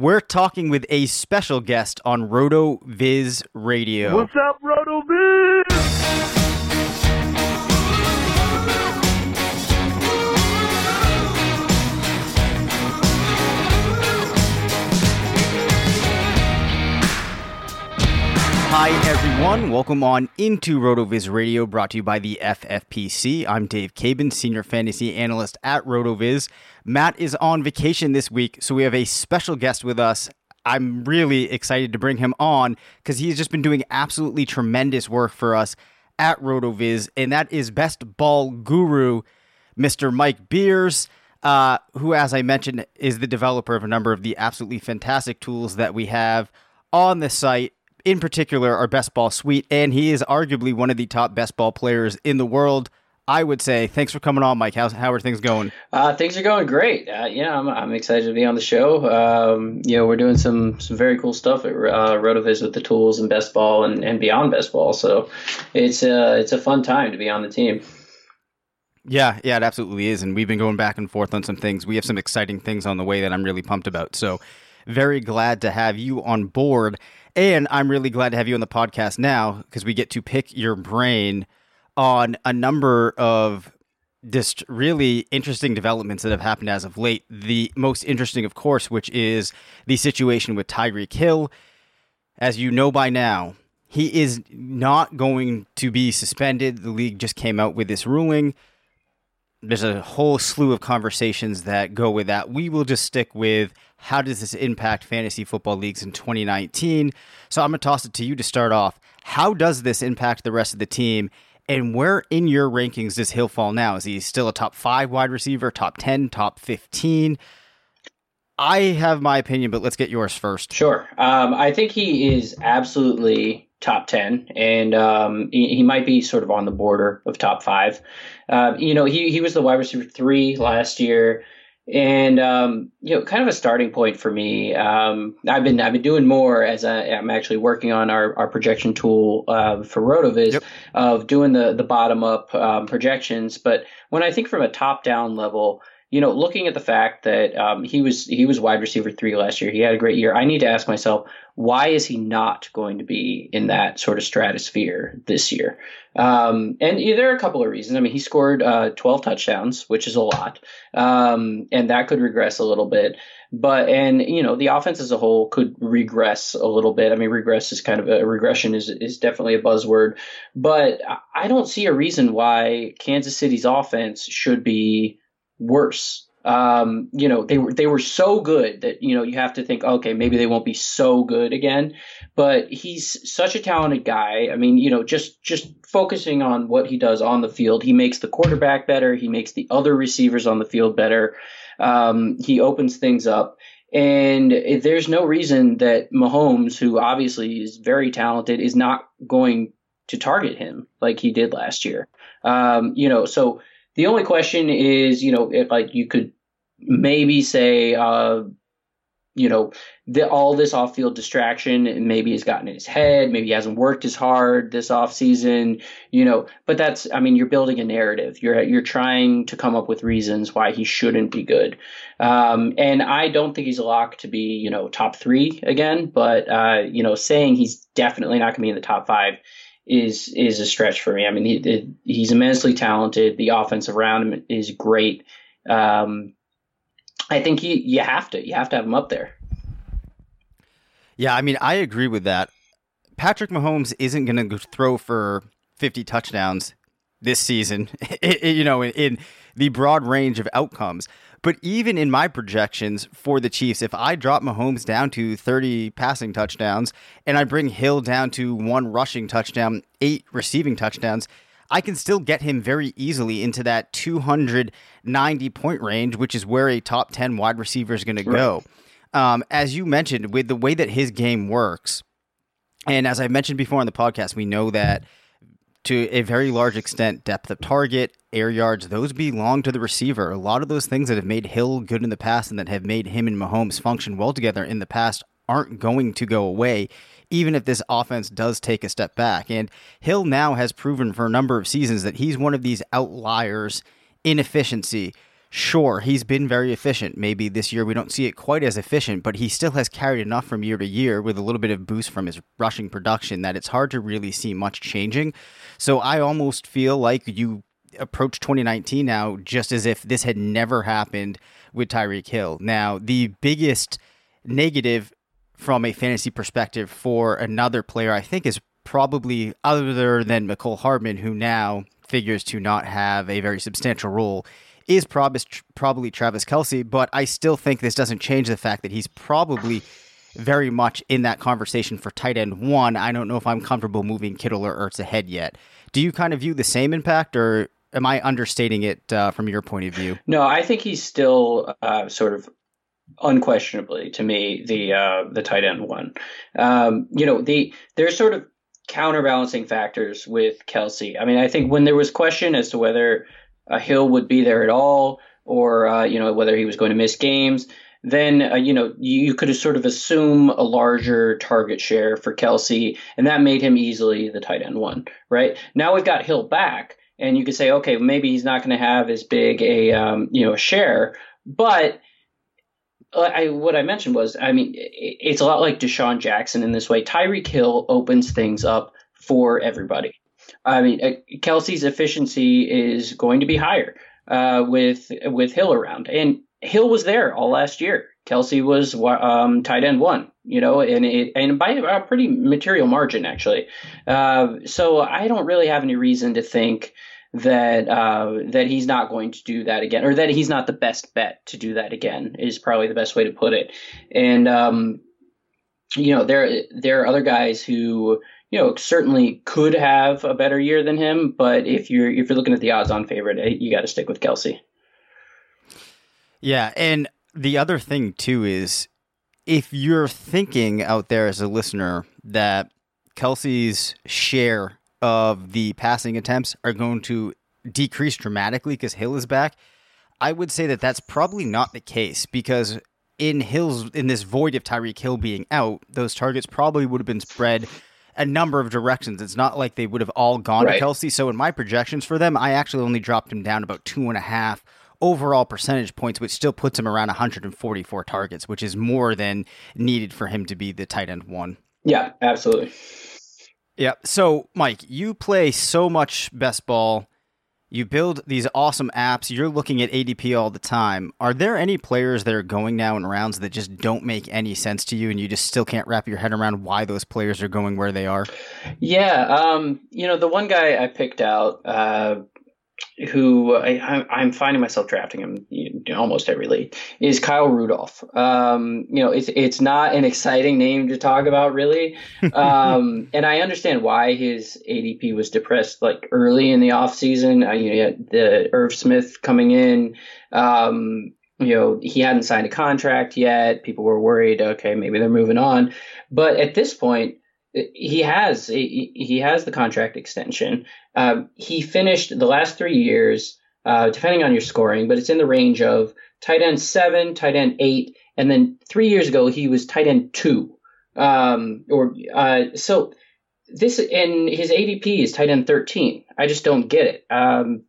We're talking with a special guest on RotoViz Radio. What's up, RotoViz? Hi, everyone. Welcome on into RotoViz Radio, brought to you by the FFPC. I'm Dave Caban, Senior Fantasy Analyst at RotoViz. Matt is on vacation this week, so we have a special guest with us. I'm really excited to bring him on because he's just been doing absolutely tremendous work for us at RotoViz, and that is best ball guru, Mr. Mike Beers. Uh, who, as I mentioned, is the developer of a number of the absolutely fantastic tools that we have on the site in particular our best ball suite, and he is arguably one of the top best ball players in the world. I would say. Thanks for coming on, Mike. How's, how are things going? Uh, things are going great. Uh, yeah, I'm, I'm excited to be on the show. Um, you know, we're doing some some very cool stuff at uh, Rotoviz with the tools and best ball and, and beyond best ball. So it's a it's a fun time to be on the team. Yeah, yeah, it absolutely is. And we've been going back and forth on some things. We have some exciting things on the way that I'm really pumped about. So very glad to have you on board. And I'm really glad to have you on the podcast now because we get to pick your brain on a number of just really interesting developments that have happened as of late. The most interesting, of course, which is the situation with Tyreek Hill. As you know by now, he is not going to be suspended. The league just came out with this ruling. There's a whole slew of conversations that go with that. We will just stick with how does this impact fantasy football leagues in 2019? So I'm going to toss it to you to start off. How does this impact the rest of the team? And where in your rankings does Hill fall now? Is he still a top five wide receiver, top 10, top 15? I have my opinion, but let's get yours first. Sure. Um, I think he is absolutely top 10, and um, he, he, might be sort of on the border of top five. Uh, you know, he, he was the wide receiver three last year. And um, you know, kind of a starting point for me. Um, I've been I've been doing more as I, am actually working on our, our projection tool uh, for Rotoviz yep. of doing the the bottom up um, projections. But when I think from a top down level, you know, looking at the fact that um, he was he was wide receiver three last year, he had a great year. I need to ask myself, why is he not going to be in that sort of stratosphere this year? Um, and there are a couple of reasons. I mean, he scored uh, 12 touchdowns, which is a lot, um, and that could regress a little bit. But and you know, the offense as a whole could regress a little bit. I mean, regress is kind of a regression is is definitely a buzzword, but I don't see a reason why Kansas City's offense should be worse. Um, you know, they were they were so good that you know you have to think, okay, maybe they won't be so good again. But he's such a talented guy. I mean, you know, just just focusing on what he does on the field, he makes the quarterback better. He makes the other receivers on the field better. Um, he opens things up. And there's no reason that Mahomes, who obviously is very talented, is not going to target him like he did last year. Um, you know, so the only question is, you know, if like you could maybe say, uh, you know, the, all this off-field distraction maybe has gotten in his head. Maybe he hasn't worked as hard this off-season, you know. But that's, I mean, you're building a narrative. You're you're trying to come up with reasons why he shouldn't be good. Um, and I don't think he's a lock to be, you know, top three again. But uh, you know, saying he's definitely not going to be in the top five is is a stretch for me. I mean, he, he's immensely talented. The offense around him is great. Um, I think you you have to you have to have him up there. Yeah, I mean, I agree with that. Patrick Mahomes isn't going to throw for 50 touchdowns this season, you know, in, in the broad range of outcomes. But even in my projections for the Chiefs, if I drop Mahomes down to 30 passing touchdowns and I bring Hill down to one rushing touchdown, eight receiving touchdowns, I can still get him very easily into that 290 point range, which is where a top 10 wide receiver is going to go. Um, as you mentioned, with the way that his game works, and as I mentioned before on the podcast, we know that to a very large extent, depth of target, air yards, those belong to the receiver. A lot of those things that have made Hill good in the past and that have made him and Mahomes function well together in the past aren't going to go away, even if this offense does take a step back. And Hill now has proven for a number of seasons that he's one of these outliers in efficiency Sure, he's been very efficient. Maybe this year we don't see it quite as efficient, but he still has carried enough from year to year with a little bit of boost from his rushing production that it's hard to really see much changing. So I almost feel like you approach 2019 now just as if this had never happened with Tyreek Hill. Now, the biggest negative from a fantasy perspective for another player, I think, is probably other than Mecole Hardman, who now figures to not have a very substantial role is probably probably Travis Kelce, but I still think this doesn't change the fact that he's probably very much in that conversation for tight end one. I don't know if I'm comfortable moving Kittle or Ertz ahead yet. Do you kind of view the same impact, or am I understating it uh, from your point of view? No, I think he's still uh, sort of unquestionably to me the uh, the tight end one. Um, you know, the there's sort of counterbalancing factors with Kelce. I mean, I think when there was question as to whether Hill would be there at all, or uh, you know whether he was going to miss games, then uh, you know you, you, could sort of assume a larger target share for Kelce, and that made him easily the tight end one. Right now we've got Hill back, and you could say, okay, maybe he's not going to have as big a um, you know share, but uh, I, what I mentioned was, I mean, it's a lot like DeSean Jackson in this way. Tyreek Hill opens things up for everybody. I mean, Kelce's efficiency is going to be higher uh, with with Hill around, and Hill was there all last year. Kelce was um, tight end one, you know, and it, and by a pretty material margin actually. Uh, so I don't really have any reason to think that uh, that he's not going to do that again, or that he's not the best bet to do that again. Is probably the best way to put it. And um, you know, there there are other guys who you know, certainly could have a better year than him. But if you're if you're looking at the odds-on favorite, eh, you got to stick with Kelce. Yeah, and the other thing too is if you're thinking out there as a listener that Kelce's share of the passing attempts are going to decrease dramatically because Hill is back, I would say that that's probably not the case because in Hill's in this void of Tyreek Hill being out, those targets probably would have been spread a number of directions. It's not like they would have all gone right. to Kelce. So in my projections for them, I actually only dropped him down about two and a half overall percentage points, which still puts him around 144 targets, which is more than needed for him to be the tight end one. Yeah, absolutely. Yeah. So, Mike, you play so much best ball. You build these awesome apps. You're looking at ADP all the time. Are there any players that are going now in rounds that just don't make any sense to you, and you just still can't wrap your head around why those players are going where they are? Yeah. Um, you know, the one guy I picked out, uh, who I, am finding myself drafting him almost every league is Kyle Rudolph. Um, you know, it's it's not an exciting name to talk about really, um, and I understand why his ADP was depressed like early in the offseason. Uh, you know, the Irv Smith coming in. Um, you know, he hadn't signed a contract yet. People were worried. Okay, maybe they're moving on, but at this point, he has he has the contract extension. Um, he finished the last three years, uh, depending on your scoring, but it's in the range of tight end seven, tight end eight, and then three years ago he was tight end two. Um, or uh, so this and his ADP is tight end thirteen. I just don't get it. Um,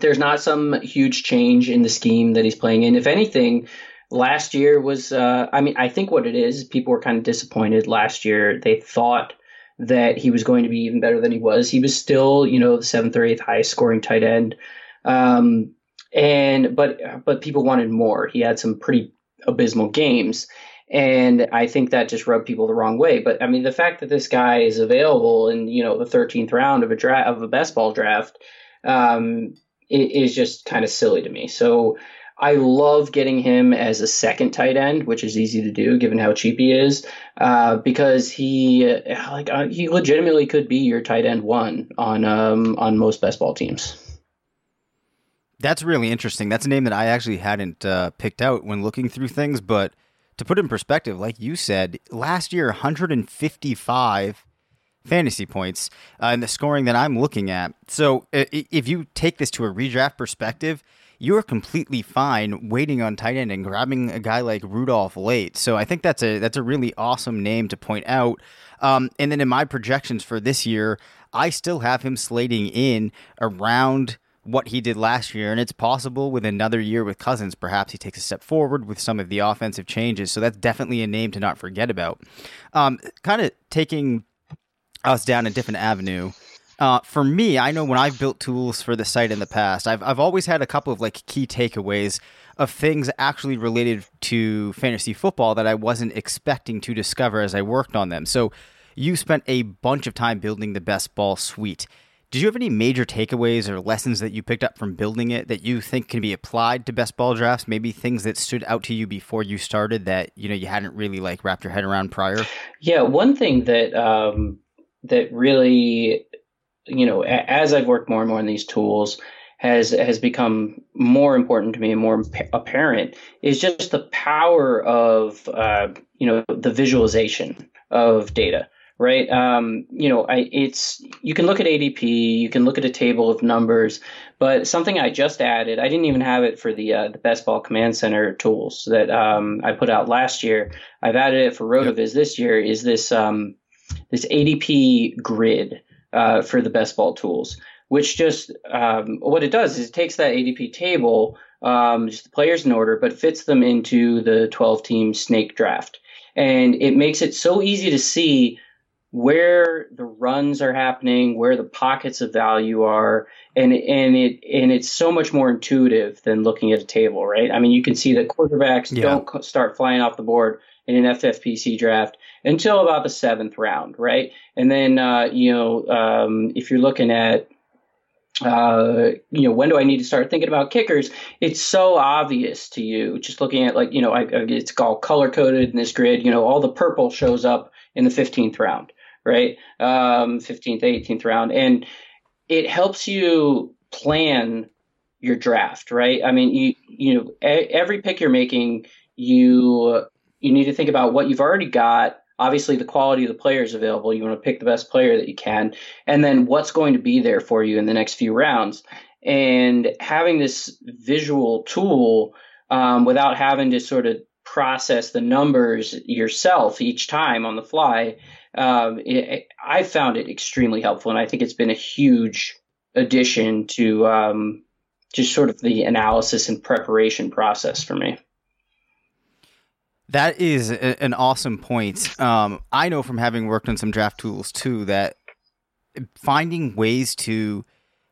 there's not some huge change in the scheme that he's playing in. If anything, last year was uh, i mean i think what it is people were kind of disappointed last year they thought that he was going to be even better than he was. He was still you know the seventh or eighth highest scoring tight end. Um, and but but people wanted more. He had some pretty abysmal games. And i think that just rubbed people the wrong way. But i mean the fact that this guy is available in you know the 13th round of a draft of a best ball draft um, is just kind of silly to me. So I love getting him as a second tight end, which is easy to do given how cheap he is, uh, because he like uh, he legitimately could be your tight end one on um, on most best ball teams. That's really interesting. That's a name that I actually hadn't uh, picked out when looking through things, but to put in perspective, like you said, last year 155 fantasy points uh, in the scoring that I'm looking at. So if you take this to a redraft perspective you're completely fine waiting on tight end and grabbing a guy like Rudolph late. So I think that's a that's a really awesome name to point out. Um, and then in my projections for this year, I still have him slating in around what he did last year, and it's possible with another year with Cousins, perhaps he takes a step forward with some of the offensive changes. So that's definitely a name to not forget about. Um, kind of taking us down a different avenue. Uh, for me, I know when I've built tools for the site in the past, I've I've always had a couple of like key takeaways of things actually related to fantasy football that I wasn't expecting to discover as I worked on them. So, you spent a bunch of time building the best ball suite. Did you have any major takeaways or lessons that you picked up from building it that you think can be applied to best ball drafts? Maybe things that stood out to you before you started that you know you hadn't really like wrapped your head around prior. Yeah, one thing that um, that really you know, as I've worked more and more on these tools, has has become more important to me and more apparent is just the power of uh, you know the visualization of data right? Um, you know I, it's you can look at adp you can look at a table of numbers but something i just added i didn't even have it for the uh, the best ball command center tools that um, i put out last year. I've added it for rotoviz yep. this year is this um, this adp grid uh, for the best ball tools, which just um, what it does is it takes that ADP table, um, just the players in order, but fits them into the 12 team snake draft. And it makes it so easy to see where the runs are happening, where the pockets of value are, and and it and it's so much more intuitive than looking at a table, right? I mean, you can see that quarterbacks yeah. don't start flying off the board in an FFPC draft until about the seventh round, right? And then, uh, you know, um, if you're looking at, uh, you know, when do I need to start thinking about kickers? It's so obvious to you just looking at like, you know, I, it's all color coded in this grid. You know, all the purple shows up in the 15th round, right? Um, 15th, 18th round, and it helps you plan your draft, right? I mean, you you know, every pick you're making, you you need to think about what you've already got obviously the quality of the players available. You want to pick the best player that you can, and then what's going to be there for you in the next few rounds. And having this visual tool um, without having to sort of process the numbers yourself each time on the fly, um, it, I found it extremely helpful, and I think it's been a huge addition to um, just sort of the analysis and preparation process for me. That is a, an awesome point. Um, I know from having worked on some draft tools too that finding ways to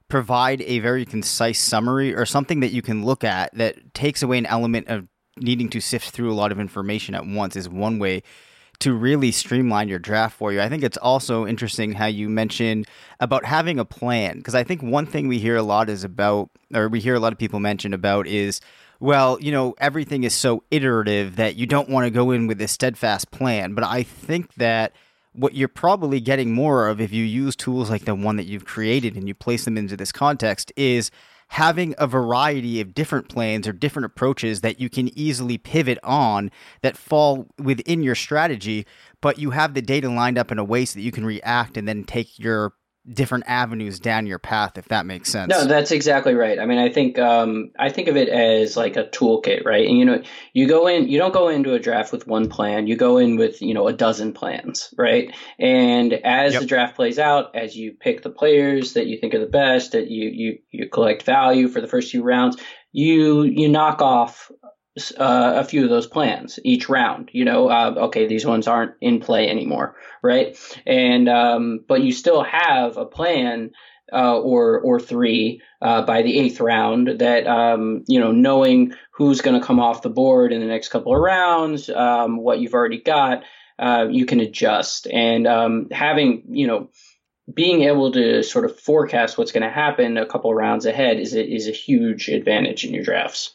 provide a very concise summary or something that you can look at that takes away an element of needing to sift through a lot of information at once is one way to really streamline your draft for you. I think it's also interesting how you mentioned about having a plan because I think one thing we hear a lot is about or we hear a lot of people mention about is well, you know, everything is so iterative that you don't want to go in with a steadfast plan, but I think that what you're probably getting more of if you use tools like the one that you've created and you place them into this context is having a variety of different plans or different approaches that you can easily pivot on that fall within your strategy, but you have the data lined up in a way so that you can react and then take your different avenues down your path if that makes sense. No that's exactly right. I mean i think um, i think of it as like a toolkit right? And you know you go in you don't go into a draft with one plan. You go in with you know a dozen plans right? And as yep. the draft plays out as you pick the players that you think are the best that you you you collect value for the first few rounds you you knock off uh, a few of those plans each round. You know, uh, okay, these ones aren't in play anymore, right? And um, but you still have a plan uh, or or three uh, by the eighth round that um, you know knowing who's going to come off the board in the next couple of rounds, um, what you've already got, uh, you can adjust and um, having you know being able to sort of forecast what's going to happen a couple rounds ahead is a, is a huge advantage in your drafts.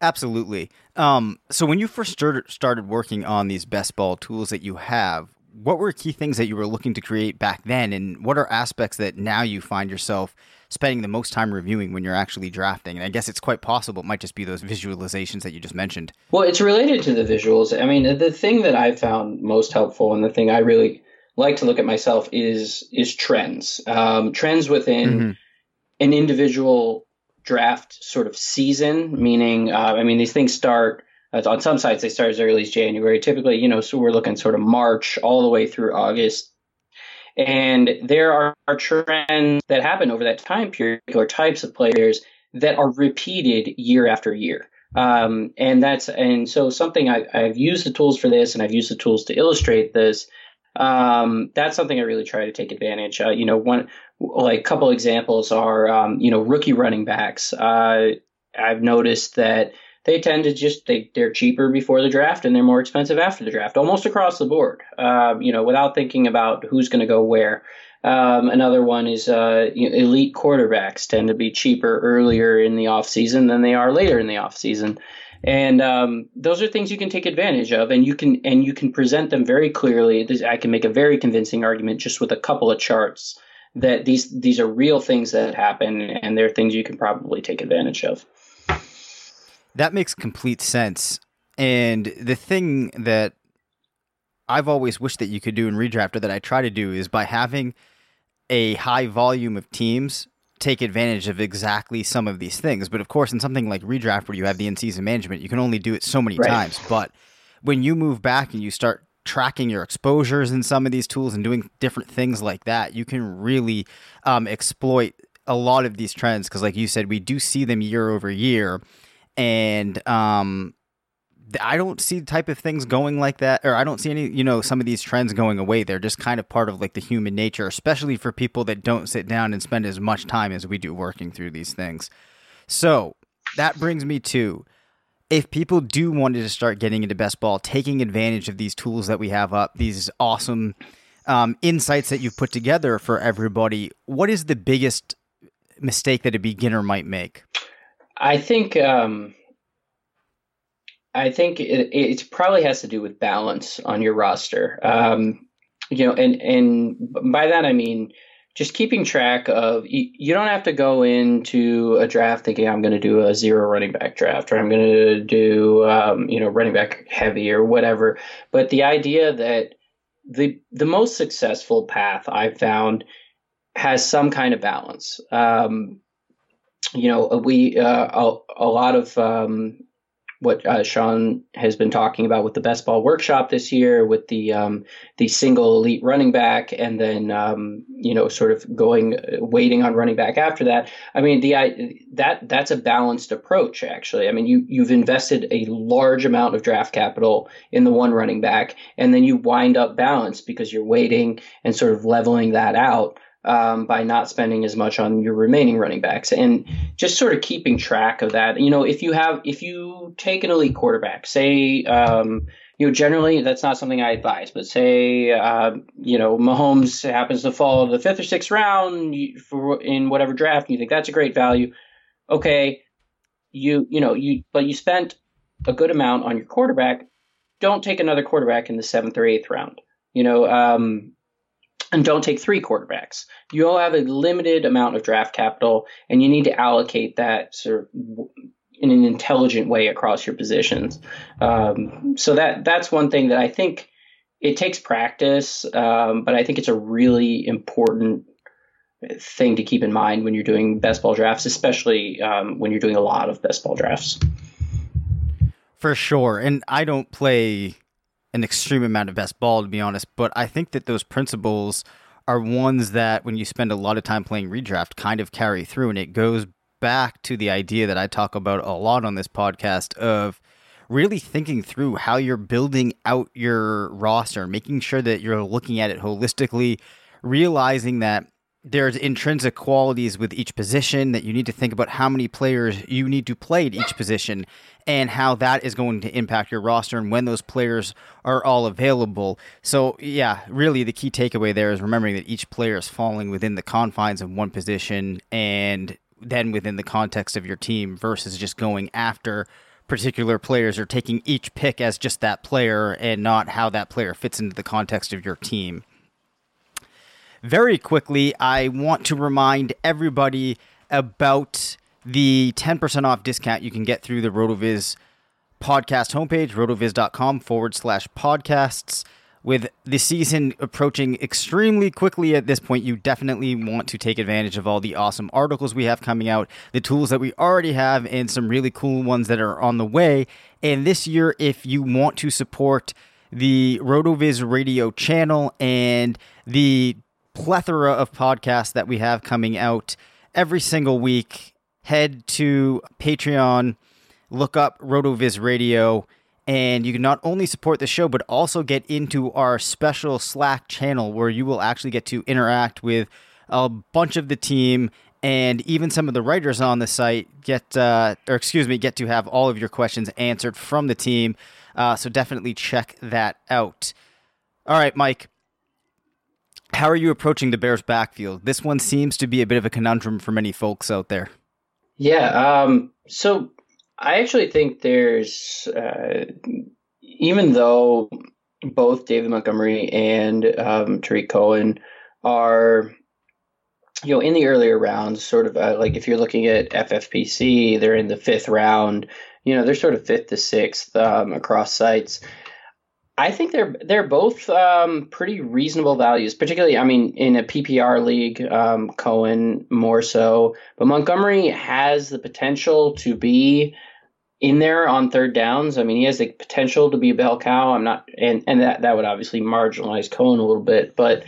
Absolutely. Um, so when you first started started working on these best ball tools that you have, what were key things that you were looking to create back then, and what are aspects that now you find yourself spending the most time reviewing when you're actually drafting? And I guess it's quite possible it might just be those visualizations that you just mentioned. Well, it's related to the visuals. I mean, the thing that I found most helpful, and the thing I really like to look at myself is is trends, um, trends within mm-hmm. an individual draft sort of season, meaning, uh, I mean, these things start uh, on some sites, they start as early as January. Typically, you know, so we're looking sort of March all the way through August. And there are, trends that happen over that time period, or types of players that are repeated year after year. Um, and that's and so something I, I've used the tools for this, and I've used the tools to illustrate this. Um, that's something I really try to take advantage. Uh, you know, one like a couple examples are um, you know rookie running backs. Uh, I've noticed that they tend to just they they're cheaper before the draft and they're more expensive after the draft, almost across the board. Uh, you know, without thinking about who's going to go where. Um, another one is uh, you know, elite quarterbacks tend to be cheaper earlier in the off season than they are later in the off season and um, those are things you can take advantage of and you can and you can present them very clearly i can make a very convincing argument just with a couple of charts that these these are real things that happen and they're things you can probably take advantage of. That makes complete sense. And the thing that I've always wished that you could do in redraft or that I try to do is by having a high volume of teams take advantage of exactly some of these things. But of course, in something like redraft where you have the in season management, you can only do it so many right. times. But when you move back and you start tracking your exposures in some of these tools and doing different things like that, you can really um, exploit a lot of these trends because, like you said, we do see them year over year, and um, I don't see type of things going like that, or I don't see any, you know, some of these trends going away. They're just kind of part of like the human nature, especially for people that don't sit down and spend as much time as we do working through these things. So that brings me to if people do want to start getting into best ball, taking advantage of these tools that we have up, these awesome um, insights that you've put together for everybody, what is the biggest mistake that a beginner might make? I think um, I think it, it probably has to do with balance on your roster. Um, you know, and and by that I mean just keeping track of you don't have to go into a draft thinking I'm going to do a zero running back draft or I'm going to do um, you know running back heavy or whatever. But the idea that the the most successful path I've found has some kind of balance. Um, you know, we uh, a, a, lot of um, what uh, Sean has been talking about with the best ball workshop this year, with the um, the single elite running back, and then um, you know sort of going waiting on running back after that. I mean, the I, that that's a balanced approach actually. I mean, you you've invested a large amount of draft capital in the one running back, and then you wind up balanced because you're waiting and sort of leveling that out um, by not spending as much on your remaining running backs and just sort of keeping track of that. You know, if you have, if you take an elite quarterback, say, um, you know, generally that's not something I advise, but say, uh, you know, Mahomes happens to fall the fifth or sixth round for in whatever draft, and you think that's a great value. Okay, you, you know, you, but you spent a good amount on your quarterback. Don't take another quarterback in the seventh or eighth round. You know, um, and don't take three quarterbacks. You all have a limited amount of draft capital, and you need to allocate that sort of in an intelligent way across your positions. Um, so that that's one thing that I think it takes practice, um, but I think it's a really important thing to keep in mind when you're doing best ball drafts, especially um, when you're doing a lot of best ball drafts. For sure, and I don't play an extreme amount of best ball, to be honest. But I think that those principles are ones that, when you spend a lot of time playing redraft, kind of carry through. And it goes back to the idea that I talk about a lot on this podcast of really thinking through how you're building out your roster, making sure that you're looking at it holistically, realizing that there's intrinsic qualities with each position that you need to think about how many players you need to play at each position and how that is going to impact your roster and when those players are all available. So, yeah, really the key takeaway there is remembering that each player is falling within the confines of one position and then within the context of your team versus just going after particular players or taking each pick as just that player and not how that player fits into the context of your team. Very quickly, I want to remind everybody about the 10% off discount you can get through the RotoViz podcast homepage, rotoviz.com forward slash podcasts. With the season approaching extremely quickly at this point, you definitely want to take advantage of all the awesome articles we have coming out, the tools that we already have, and some really cool ones that are on the way. And this year, if you want to support the RotoViz radio channel and the plethora of podcasts that we have coming out every single week. Head to Patreon, look up RotoViz Radio, and you can not only support the show, but also get into our special Slack channel where you will actually get to interact with a bunch of the team and even some of the writers on the site get, uh, or excuse me, get to have all of your questions answered from the team. Uh, so definitely check that out. All right, Mike. How are you approaching the Bears' backfield? This one seems to be a bit of a conundrum for many folks out there. Yeah. Um, so I actually think there's, uh, even though both David Montgomery and um, Tarik Cohen are, you know, in the earlier rounds, sort of uh, like if you're looking at FFPC, they're in the fifth round. You know, they're sort of fifth to sixth um, across sites. I think they're they're both um, pretty reasonable values. Particularly, I mean, in a PPR league, um, Cohen more so, but Montgomery has the potential to be in there on third downs. I mean, he has the potential to be a bell cow. I'm not, and and that that would obviously marginalize Cohen a little bit, but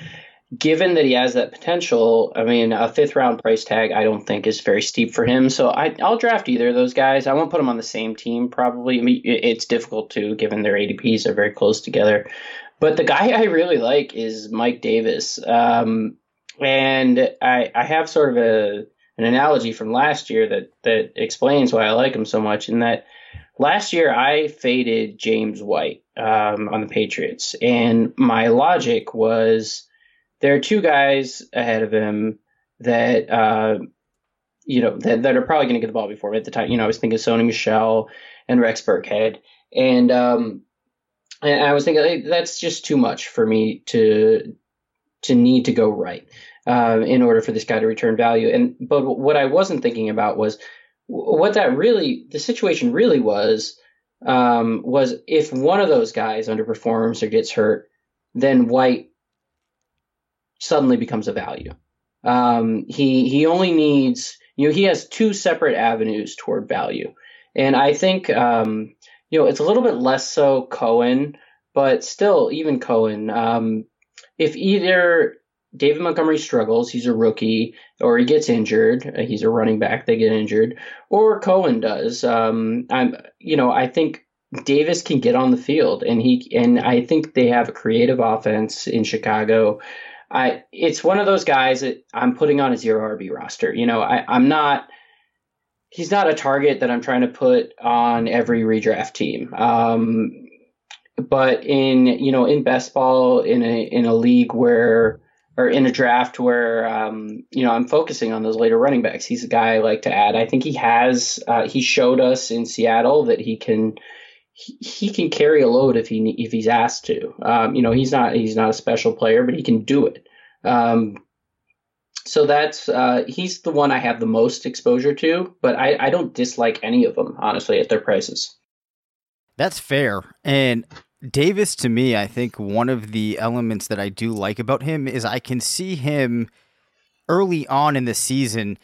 given that he has that potential, I mean, a fifth round price tag, I don't think is very steep for him. So I, will draft either of those guys. I won't put them on the same team, probably. I mean, it's difficult to, given their ADPs are very close together. But the guy I really like is Mike Davis. Um, and I, I have sort of a, an analogy from last year that, that explains why I like him so much in that last year I faded James White um, on the Patriots. And my logic was there are two guys ahead of him that uh, you know that, that are probably going to get the ball before him at the time. You know, I was thinking Sony Michel and Rex Burkhead, and um, and I was thinking hey, that's just too much for me to to need to go right uh, in order for this guy to return value. And but what I wasn't thinking about was what that really the situation really was um, was if one of those guys underperforms or gets hurt, then White suddenly becomes a value. Um, he he only needs you know he has two separate avenues toward value, and I think um, you know it's a little bit less so Cohen, but still even Cohen. Um, if either David Montgomery struggles, he's a rookie, or he gets injured, uh, he's a running back, they get injured, or Cohen does. Um, I'm you know I think Davis can get on the field, and he and I think they have a creative offense in Chicago I it's one of those guys that I'm putting on a zero RB roster. You know, I, I'm not he's not a target that I'm trying to put on every redraft team. Um, but in you know in best ball in a in a league where or in a draft where um, you know I'm focusing on those later running backs. He's a guy I like to add. I think he has uh, he showed us in Seattle that he can he, can carry a load if he if he's asked to. Um, you know, he's not he's not a special player, but he can do it. Um, so that's uh, he's the one I have the most exposure to, but I, I don't dislike any of them honestly at their prices. That's fair, and Davis to me, I think one of the elements that I do like about him is I can see him early on in the season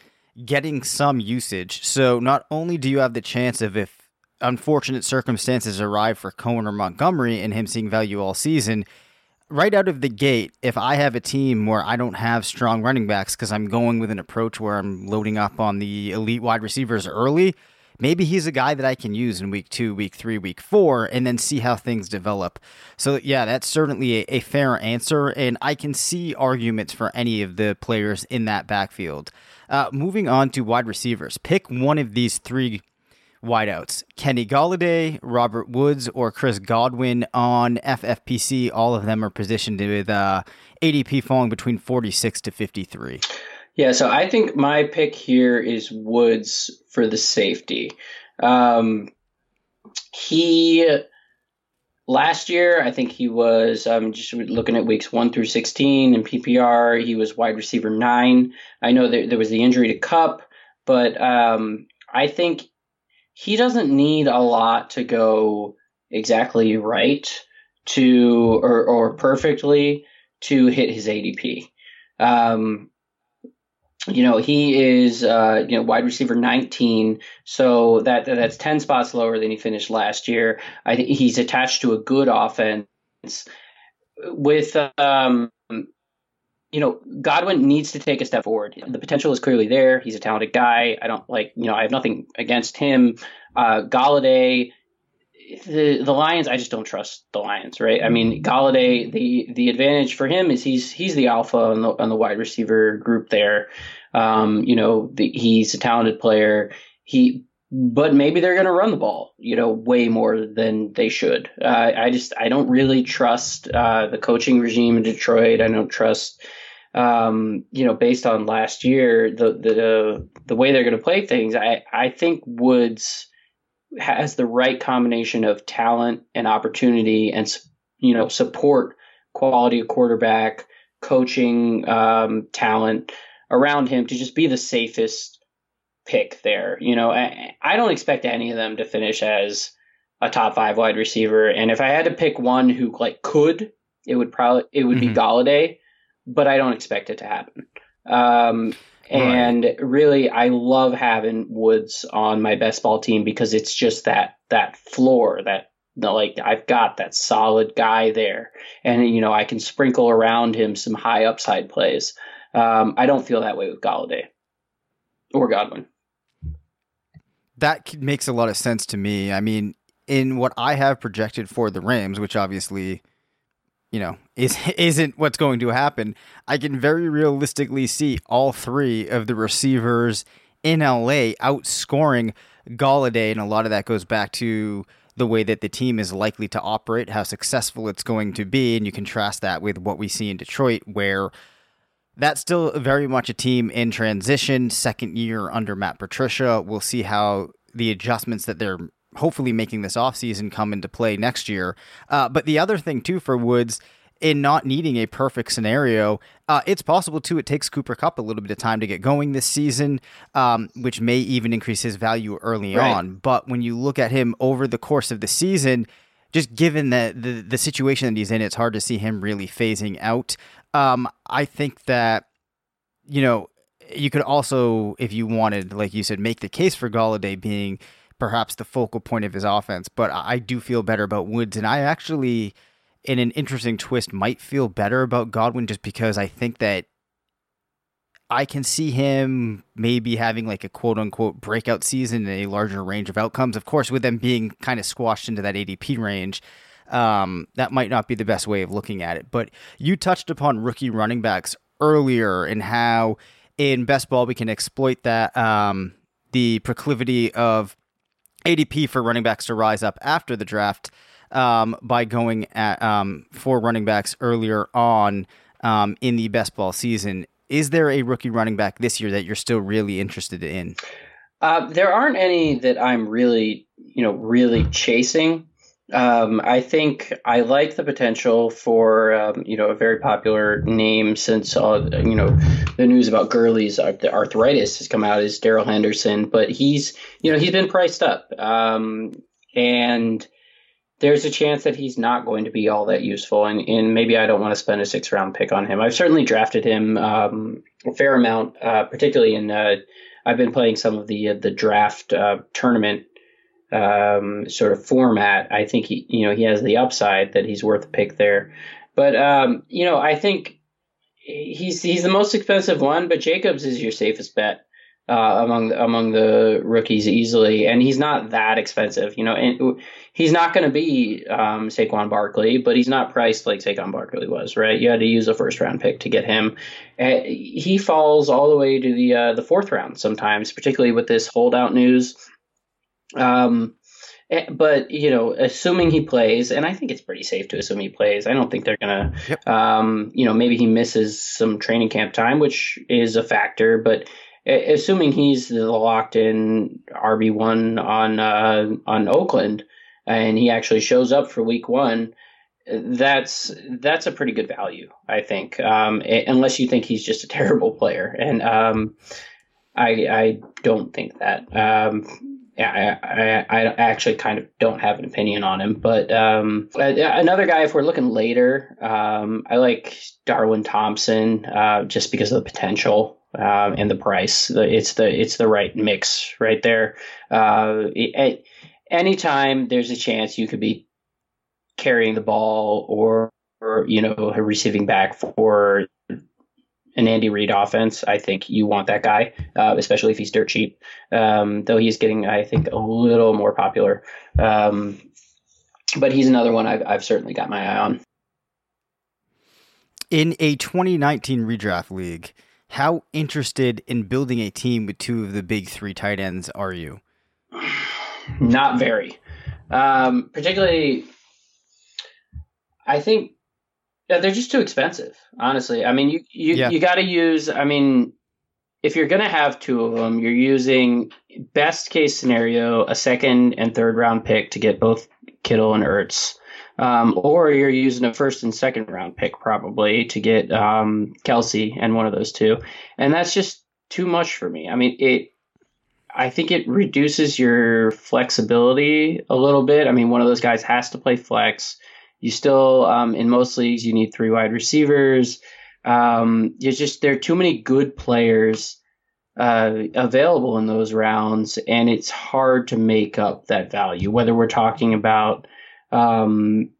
getting some usage. So not only do you have the chance of if unfortunate circumstances arrive for Cohen or Montgomery and him seeing value all season, right out of the gate, if I have a team where I don't have strong running backs because I'm going with an approach where I'm loading up on the elite wide receivers early, maybe he's a guy that I can use in week two, week three, week four, and then see how things develop. So, yeah, that's certainly a, a fair answer, and I can see arguments for any of the players in that backfield. Uh, moving on to wide receivers, pick one of these three wideouts Kenny Golladay, Robert Woods, or Chris Godwin on FFPC. All of them are positioned with uh, ADP falling between 46 to 53. Yeah, so I think my pick here is Woods for the safety. Um, he last year, I think he was um, just looking at weeks one through 16 in PPR. He was wide receiver nine. I know there, there was the injury to Kupp, but um, I think he doesn't need a lot to go exactly right to or, or perfectly to hit his ADP. Um, you know, he is uh, you know wide receiver 19, so that that's 10 spots lower than he finished last year. I think he's attached to a good offense with um, you know, Godwin needs to take a step forward. The potential is clearly there. He's a talented guy. I don't like, you know, I have nothing against him. Uh, Golladay, the the Lions, I just don't trust the Lions, right? I mean, Golladay, the the advantage for him is he's he's the alpha on the on the wide receiver group there. Um, you know, the, he's a talented player. He, but maybe they're going to run the ball, you know, way more than they should. Uh, I just I don't really trust uh, the coaching regime in Detroit. I don't trust um, you know, based on last year, the the the way they're going to play things, I I think Woods has the right combination of talent and opportunity, and you know, support quality of quarterback, coaching um, talent around him to just be the safest pick there. You know, I, I don't expect any of them to finish as a top five wide receiver, and if I had to pick one who like could, it would probably it would mm-hmm. be Golladay but I don't expect it to happen. Um, and right. really, I love having Woods on my best ball team because it's just that that floor, that like I've got that solid guy there, and you know I can sprinkle around him some high upside plays. Um, I don't feel that way with Golladay or Godwin. That makes a lot of sense to me. I mean, in what I have projected for the Rams, which obviously, you know, is isn't what's going to happen, I can very realistically see all three of the receivers in LA outscoring Golladay, and a lot of that goes back to the way that the team is likely to operate, how successful it's going to be, and you contrast that with what we see in Detroit, where that's still very much a team in transition, second year under Matt Patricia. We'll see how the adjustments that they're hopefully making this offseason come into play next year. Uh, but the other thing, too, for Woods, in not needing a perfect scenario, uh, it's possible too. It takes Cooper Kupp a little bit of time to get going this season, um, which may even increase his value early right. on. But when you look at him over the course of the season, just given the, the the situation that he's in, it's hard to see him really phasing out. Um, I think that you know you could also, if you wanted, like you said, make the case for Golladay being perhaps the focal point of his offense. But I do feel better about Woods, and I actually in an interesting twist, might feel better about Godwin just because I think that I can see him maybe having like a quote unquote breakout season in a larger range of outcomes. Of course, with them being kind of squashed into that ADP range, um, that might not be the best way of looking at it. But you touched upon rookie running backs earlier and how in best ball we can exploit that um, the proclivity of ADP for running backs to rise up after the draft um, by going at um, four running backs earlier on um, in the best ball season. Is there a rookie running back this year that you're still really interested in? Uh, there aren't any that I'm really, you know, really chasing. Um, I think I like the potential for um, you know a very popular name since uh, you know the news about Gurley's arthritis has come out is Darrell Henderson, but he's you know he's been priced up, um, and there's a chance that he's not going to be all that useful, and, and maybe I don't want to spend a six round pick on him. I've certainly drafted him um, a fair amount, uh, particularly in uh, I've been playing some of the uh, the draft uh, tournament um, sort of format. I think he you know he has the upside that he's worth a pick there, but um, you know I think he's he's the most expensive one, but Jacobs is your safest bet uh, among among the rookies easily, and he's not that expensive. You know, and he's not going to be um, Saquon Barkley, but he's not priced like Saquon Barkley was. Right? You had to use a first round pick to get him. Uh, he falls all the way to the uh, the fourth round sometimes, particularly with this holdout news. Um, eh, but you know, assuming he plays, and I think it's pretty safe to assume he plays. I don't think they're gonna, yep. um, you know, maybe he misses some training camp time, which is a factor, but assuming he's the locked in RB one on uh, on Oakland, and he actually shows up for Week One, that's that's a pretty good value, I think. Um, unless you think he's just a terrible player, and um, I I don't think that. Um, I, I, I actually kind of don't have an opinion on him, but um, another guy. If we're looking later, um, I like Darwin Thompson uh, just because of the potential uh, and the price. It's the it's the right mix right there. Uh, it, anytime there's a chance you could be carrying the ball or, or you know receiving back for an Andy Reid offense, I think you want that guy, uh, especially if he's dirt cheap. Um, though he's getting, I think, a little more popular. Um, but he's another one I've, I've certainly got my eye on. In a 2019 redraft league, how interested in building a team with two of the big three tight ends are you? Not very. Um, particularly, I think yeah, they're just too expensive. Honestly, I mean, you you, yeah. you got to use. I mean, if you're gonna have two of them, you're using best case scenario a second and third round pick to get both Kittle and Ertz. Um, or you're using a first and second round pick probably to get um, Kelce and one of those two, and that's just too much for me. I mean, it. I think it reduces your flexibility a little bit. I mean, one of those guys has to play flex. You still, um, in most leagues, you need three wide receivers. Um, it's just there are too many good players uh, available in those rounds, and it's hard to make up that value. Whether we're talking about um,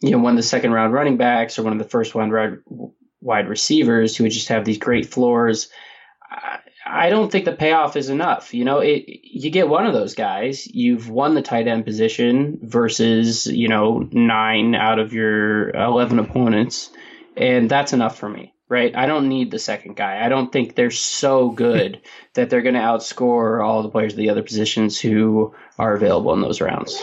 you know, one of the second round running backs or one of the first round wide receivers who would just have these great floors. I don't think the payoff is enough. You know, it, you get one of those guys, you've won the tight end position versus, you know, nine out of your 11 opponents. And that's enough for me, right? I don't need the second guy. I don't think they're so good that they're going to outscore all the players of the other positions who are available in those rounds.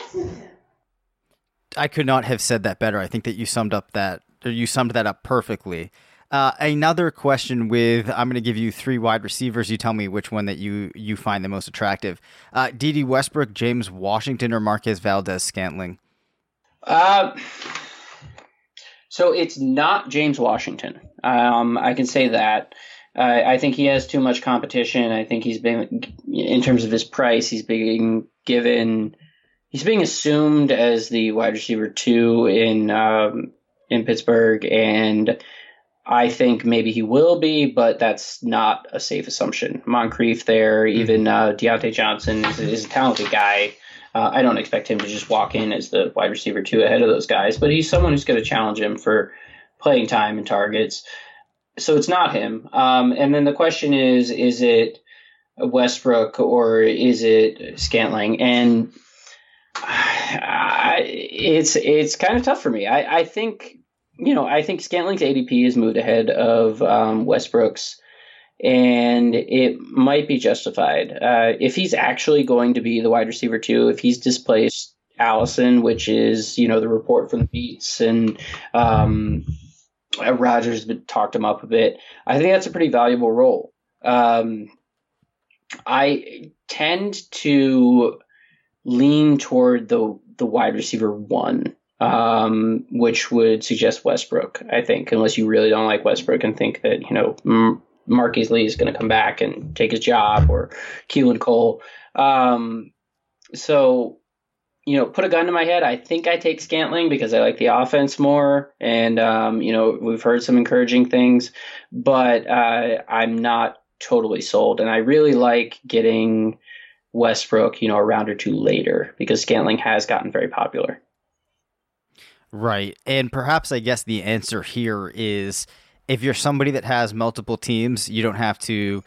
I could not have said that better. I think that you summed up that, you summed that up perfectly. Uh, another question with I'm going to give you three wide receivers. You tell me which one that you you find the most attractive. Uh, Dede Westbrook, James Washington, or Marquez Valdes-Scantling. Uh, so it's not James Washington. Um, I can say that. Uh, I think he has too much competition. I think he's been, in terms of his price, he's being given, he's being assumed as the wide receiver two in um, in Pittsburgh, and I think maybe he will be, but that's not a safe assumption. Moncrief there, mm-hmm. even uh, Diontae Johnson is, is, a talented guy. Uh, I don't expect him to just walk in as the wide receiver two ahead of those guys, but he's someone who's going to challenge him for playing time and targets. So it's not him. Um, and then the question is, is it Westbrook or is it Scantling? And I, it's it's kind of tough for me. I, I think you know, I think Scantling's ADP has moved ahead of um, Westbrook's, and it might be justified. Uh, if he's actually going to be the wide receiver two, if he's displaced Allison, which is, you know, the report from the beats, and um, Rodgers talked him up a bit, I think that's a pretty valuable role. Um, I tend to lean toward the the wide receiver one um, which would suggest Westbrook, I think, unless you really don't like Westbrook and think that, you know, M- Marquise Lee is going to come back and take his job or Keelan Cole. Um, so, you know, put a gun to my head. I think I take Scantling because I like the offense more. And, um, you know, we've heard some encouraging things, but uh, I'm not totally sold. And I really like getting Westbrook, you know, a round or two later because Scantling has gotten very popular. Right. And perhaps I guess the answer here is if you're somebody that has multiple teams, you don't have to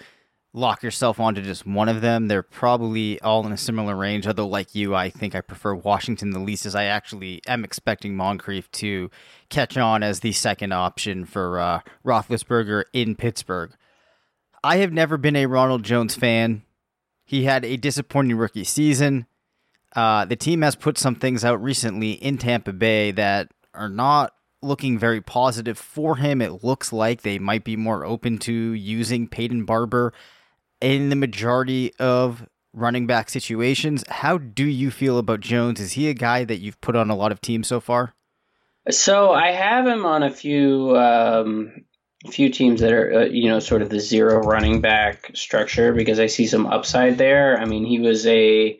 lock yourself onto just one of them. They're probably all in a similar range. Although, like you, I think I prefer Washington the least, as I actually am expecting Moncrief to catch on as the second option for uh, Roethlisberger in Pittsburgh. I have never been a Ronald Jones fan. He had a disappointing rookie season. Uh, the team has put some things out recently in Tampa Bay that are not looking very positive for him. It looks like they might be more open to using Peyton Barber in the majority of running back situations. How do you feel about Jones? Is he a guy that you've put on a lot of teams so far? So I have him on a few um, few teams that are uh, you know sort of the zero running back structure because I see some upside there. I mean, he was a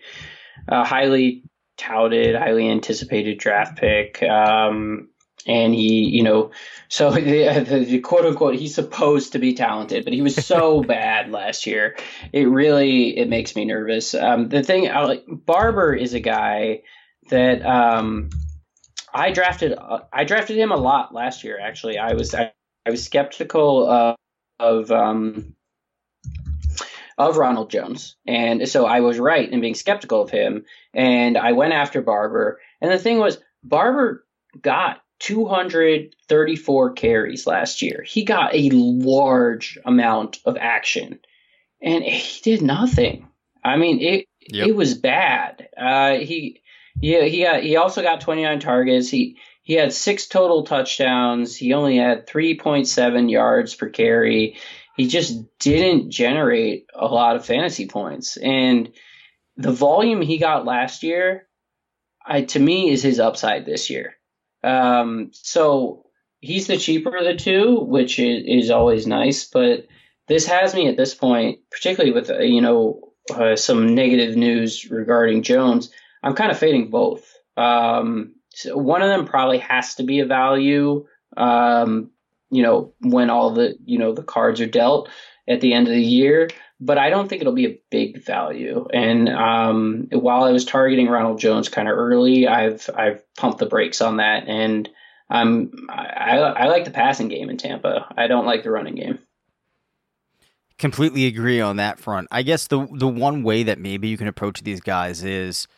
a highly touted, highly anticipated draft pick. Um, and he, you know, so the, the, the, quote unquote, he's supposed to be talented, but he was so bad last year. It really it makes me nervous. Um, the thing, I Barber is a guy that um, I drafted. Uh, I drafted him a lot last year. Actually, I was I, I was skeptical of, of um, of Ronald Jones. And so I was right in being skeptical of him. And I went after Barber. And the thing was, Barber got 234 carries last year. He got a large amount of action. And he did nothing. I mean, it yep. it was bad. Uh, he yeah he got, he also got 29 targets. He he had six total touchdowns. He only had 3.7 yards per carry he just didn't generate a lot of fantasy points. And the volume he got last year, I, to me, is his upside this year. Um, so he's the cheaper of the two, which is, is, always nice. But this has me at this point, particularly with uh, you know uh, some negative news regarding Jones. I'm kind of fading both. Um, so one of them probably has to be a value. Um, you know, when all the, you know, the cards are dealt. at the end of the year, but I don't think it'll be a big value. And um, while I was targeting Ronald Jones kind of early, I've I've pumped the brakes on that, and I'm I, I like the passing game in Tampa. I don't like the running game. Completely agree on that front. I guess the the one way that maybe you can approach these guys is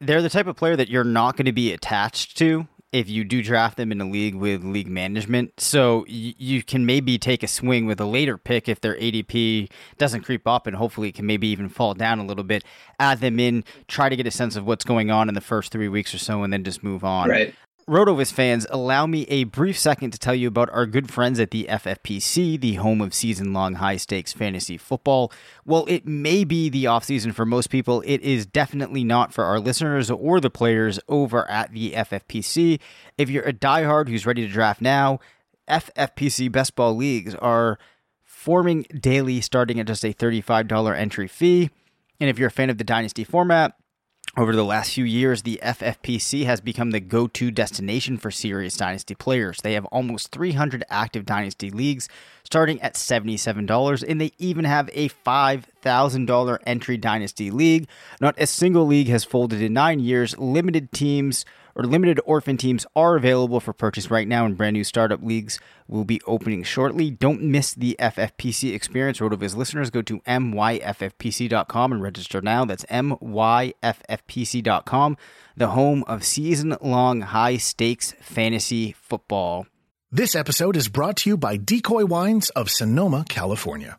they're the type of player that you're not going to be attached to if you do draft them in a league with league management. So y- you can maybe take a swing with a later pick if their ADP doesn't creep up and hopefully it can maybe even fall down a little bit. Add them in, try to get a sense of what's going on in the first three weeks or so, and then just move on. Right. RotoViz fans, allow me a brief second to tell you about our good friends at the FFPC, the home of season long high stakes fantasy football. Well, it may be the offseason for most people, it is definitely not for our listeners or the players over at the FFPC. If you're a diehard who's ready to draft now, FFPC best ball leagues are forming daily starting at just a $35 entry fee. And if you're a fan of the Dynasty format, over the last few years, the FFPC has become the go to destination for serious Dynasty players. They have almost 300 active Dynasty leagues starting at $77, and they even have a $5,000 entry Dynasty league. Not a single league has folded in nine years. Limited teams or limited orphan teams are available for purchase right now, and brand new startup leagues will be opening shortly. Don't miss the FFPC experience. RotoViz listeners, go to myffpc.com and register now. That's myffpc.com, the home of season long high stakes fantasy football. This episode is brought to you by Decoy Wines of Sonoma, California.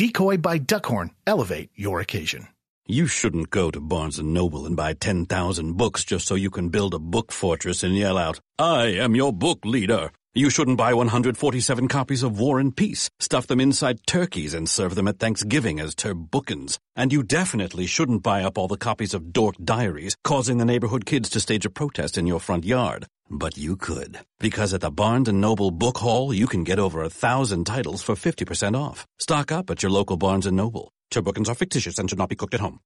Decoy by Duckhorn elevate your occasion. You shouldn't go to Barnes & Noble and buy 10,000 books just so you can build a book fortress and yell out, I am your book leader. You shouldn't buy 147 copies of War and Peace, stuff them inside turkeys and serve them at Thanksgiving as turbookins. And you definitely shouldn't buy up all the copies of Dork Diaries, causing the neighborhood kids to stage a protest in your front yard. But you could. Because at the Barnes & Noble Book Haul, you can get over a thousand titles for 50% off. Stock up at your local Barnes & Noble. Turbookins are fictitious and should not be cooked at home.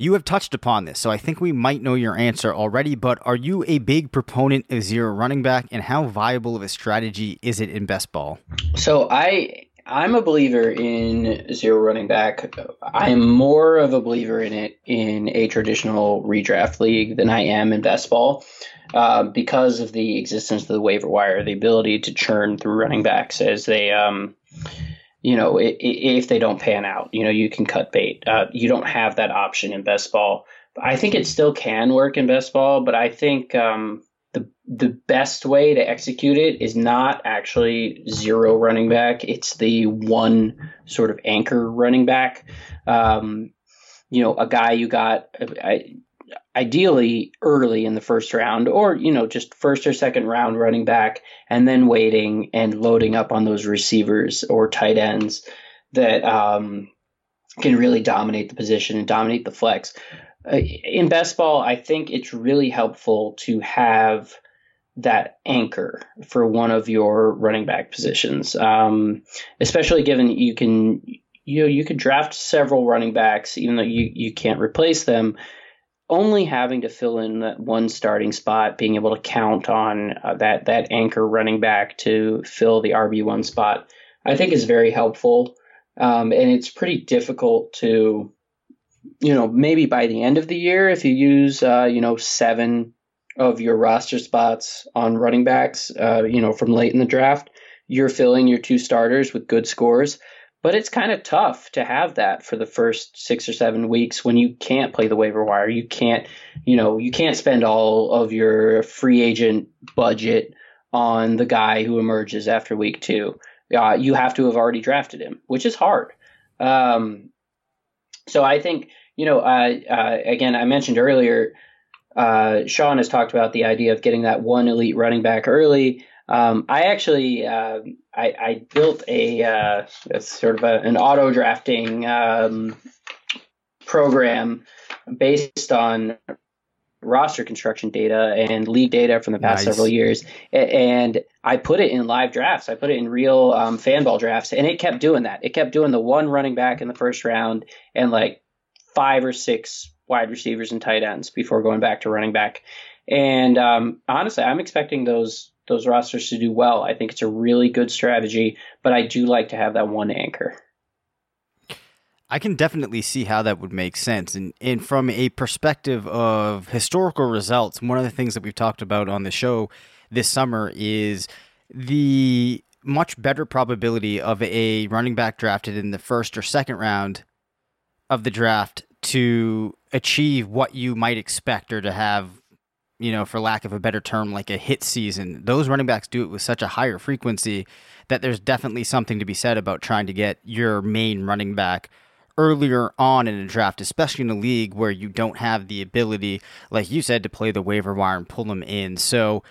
You have touched upon this, so I think we might know your answer already, but are you a big proponent of zero running back, and how viable of a strategy is it in best ball? So I I'm a believer in zero running back. I'm more of a believer in it in a traditional redraft league than I am in best ball. Uh, because of the existence of the waiver wire, the ability to churn through running backs as they um, you know, if they don't pan out, you know, you can cut bait. Uh, you don't have that option in best ball. I think it still can work in best ball, but I think um, the best way to execute it is not actually zero running back. It's the one sort of anchor running back. Um, you know, a guy you got. Ideally early in the first round or you know just first or second round running back and then waiting and loading up on those receivers or tight ends that um, can really dominate the position and dominate the flex uh, in best ball i think it's really helpful to have that anchor for one of your running back positions um, especially given you can you know you could draft several running backs even though you, you can't replace them only having to fill in that one starting spot, being able to count on uh, that that anchor running back to fill the RB one spot, I think is very helpful. Um, and it's pretty difficult to, you know, maybe by the end of the year, if you use, uh, you know, seven of your roster spots on running backs, uh, you know, from late in the draft, you're filling your two starters with good scores. But it's kind of tough to have that for the first six or seven weeks when you can't play the waiver wire. You can't, you know, you can't spend all of your free agent budget on the guy who emerges after week two. Uh, you have to have already drafted him, which is hard. Um, so I think, you know, uh, again, I mentioned earlier, uh, Sean has talked about the idea of getting that one elite running back early. Um, I actually uh, I, I, built a, uh, a sort of a, an auto drafting um, program based on roster construction data and league data from the past nice. several years, and I put it in live drafts. I put it in real um, fanball drafts, and it kept doing that. It kept doing the one running back in the first round and like five or six wide receivers and tight ends before going back to running back. And um, honestly, I'm expecting those those rosters to do well. I think it's a really good strategy, but I do like to have that one anchor. I can definitely see how that would make sense. And, and from a perspective of historical results, one of the things that we've talked about on the show this summer is the much better probability of a running back drafted in the first or second round of the draft to achieve what you might expect or to have, you know, for lack of a better term, like a hit season. Those running backs do it with such a higher frequency that there's definitely something to be said about trying to get your main running back earlier on in a draft, especially in a league where you don't have the ability, like you said, to play the waiver wire and pull them in. So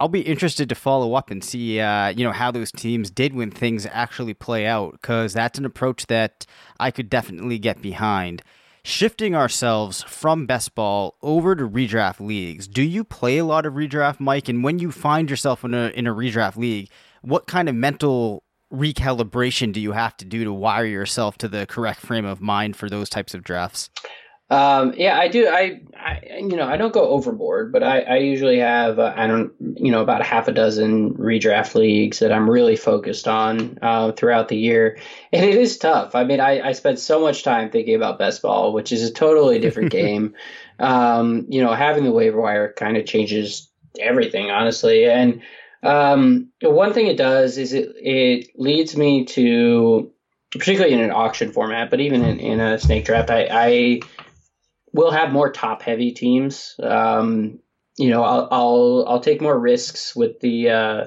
I'll be interested to follow up and see, uh, you know, how those teams did when things actually play out, because that's an approach that I could definitely get behind. Shifting ourselves from best ball over to redraft leagues, do you play a lot of redraft, Mike? And when you find yourself in a in a redraft league, what kind of mental recalibration do you have to do to wire yourself to the correct frame of mind for those types of drafts? Um, yeah, I do. I, I, you know, I don't go overboard, but I, I usually have, uh, I don't, you know, about a half a dozen redraft leagues that I'm really focused on uh, throughout the year, and it is tough. I mean, I, I spend so much time thinking about best ball, which is a totally different game. Um, you know, having the waiver wire kind of changes everything, honestly, and um, one thing it does is it it leads me to, particularly in an auction format, but even in, in a snake draft, I, I will have more top heavy teams. Um, you know, I'll, I'll, I'll take more risks with the uh,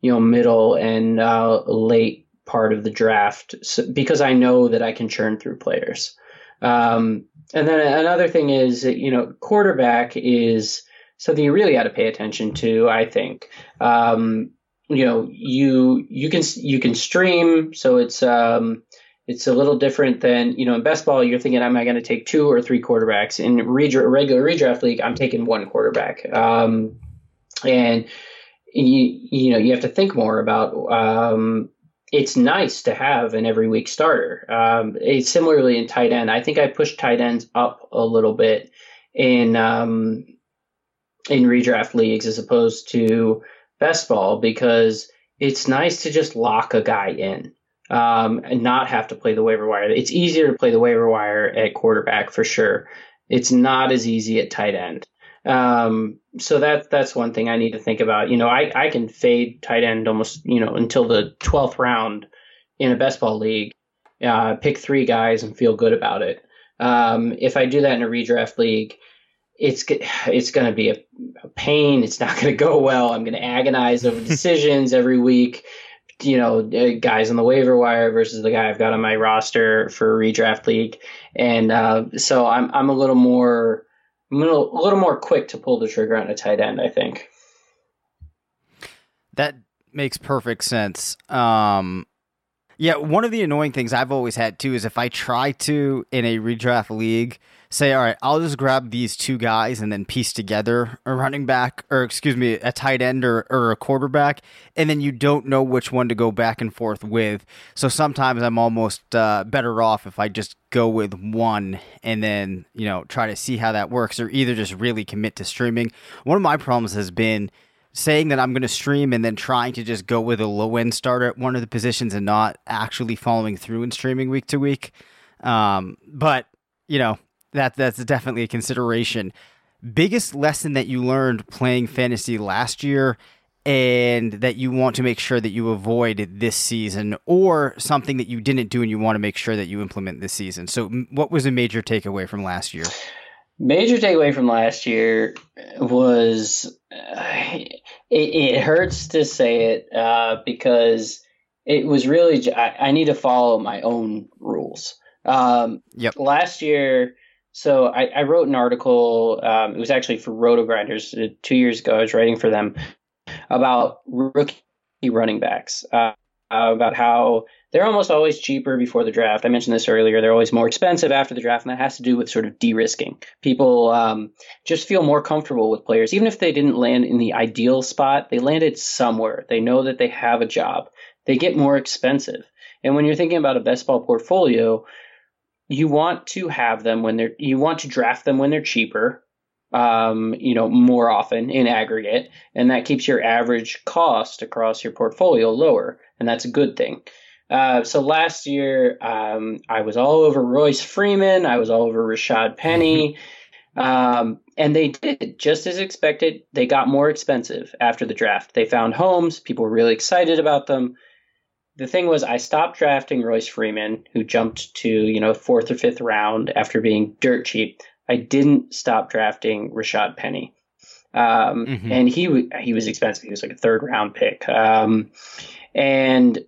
you know middle and uh, late part of the draft so, because I know that I can churn through players. Um, and then another thing is, you know, quarterback is something you really got to pay attention to. I think. Um, you know, you you can you can stream, so it's um, it's a little different than you know in best ball. You're thinking, am I going to take two or three quarterbacks? In redra- regular redraft league, I'm taking one quarterback, um, and you you know you have to think more about. Um, it's nice to have an every week starter. Um, similarly in tight end, I think I pushed tight ends up a little bit in um, in redraft leagues as opposed to best ball because it's nice to just lock a guy in um, and not have to play the waiver wire. It's easier to play the waiver wire at quarterback for sure. It's not as easy at tight end. Um, so that that's one thing I need to think about. You know, I, I can fade tight end almost you know until the twelfth round in a best ball league. Uh, pick three guys and feel good about it. Um, if I do that in a redraft league, it's it's going to be a, a, pain. It's not going to go well. I'm going to agonize over decisions every week. You know, guys on the waiver wire versus the guy I've got on my roster for a redraft league, and uh, so I'm I'm a little more I'm a little, a little more quick to pull the trigger on a tight end. I think that makes perfect sense. Um, yeah, one of the annoying things I've always had too is if I try to in a redraft league say, all right, I'll just grab these two guys and then piece together a running back, or excuse me, a tight end or, or a quarterback, and then you don't know which one to go back and forth with. So sometimes I'm almost uh, better off if I just go with one and then, you know, try to see how that works, or either just really commit to streaming. One of my problems has been saying that I'm going to stream and then trying to just go with a low end starter at one of the positions and not actually following through and streaming week to week. Um, but you know, that that's definitely a consideration. Biggest lesson that you learned playing fantasy last year and that you want to make sure that you avoid this season or something that you didn't do and you want to make sure that you implement this season. So what was a major takeaway from last year? Major takeaway from last year was uh, it, it, hurts to say it uh, because it was really I, I, need to follow my own rules. Um, yep. Last year, so I, I wrote an article. Um, it was actually for RotoGrinders uh, two years ago. I was writing for them about rookie running backs. Uh, about how they're almost always cheaper before the draft. I mentioned this earlier. They're always more expensive after the draft, and that has to do with sort of de-risking. People um, just feel more comfortable with players, even if they didn't land in the ideal spot. They landed somewhere. They know that they have a job. They get more expensive. And when you're thinking about a best ball portfolio, you want to have them when they're you want to draft them when they're cheaper um, you know, more often in aggregate, and that keeps your average cost across your portfolio lower, and that's a good thing. Uh, so last year, um, I was all over Royce Freeman, I was all over Rashad Penny, um, and they did just as expected. They got more expensive after the draft. They found homes, people were really excited about them. The thing was, I stopped drafting Royce Freeman, who jumped to you know fourth or fifth round after being dirt cheap. I didn't stop drafting Rashad Penny. Um, mm-hmm. And he he was expensive. He was like a third round pick. Um, and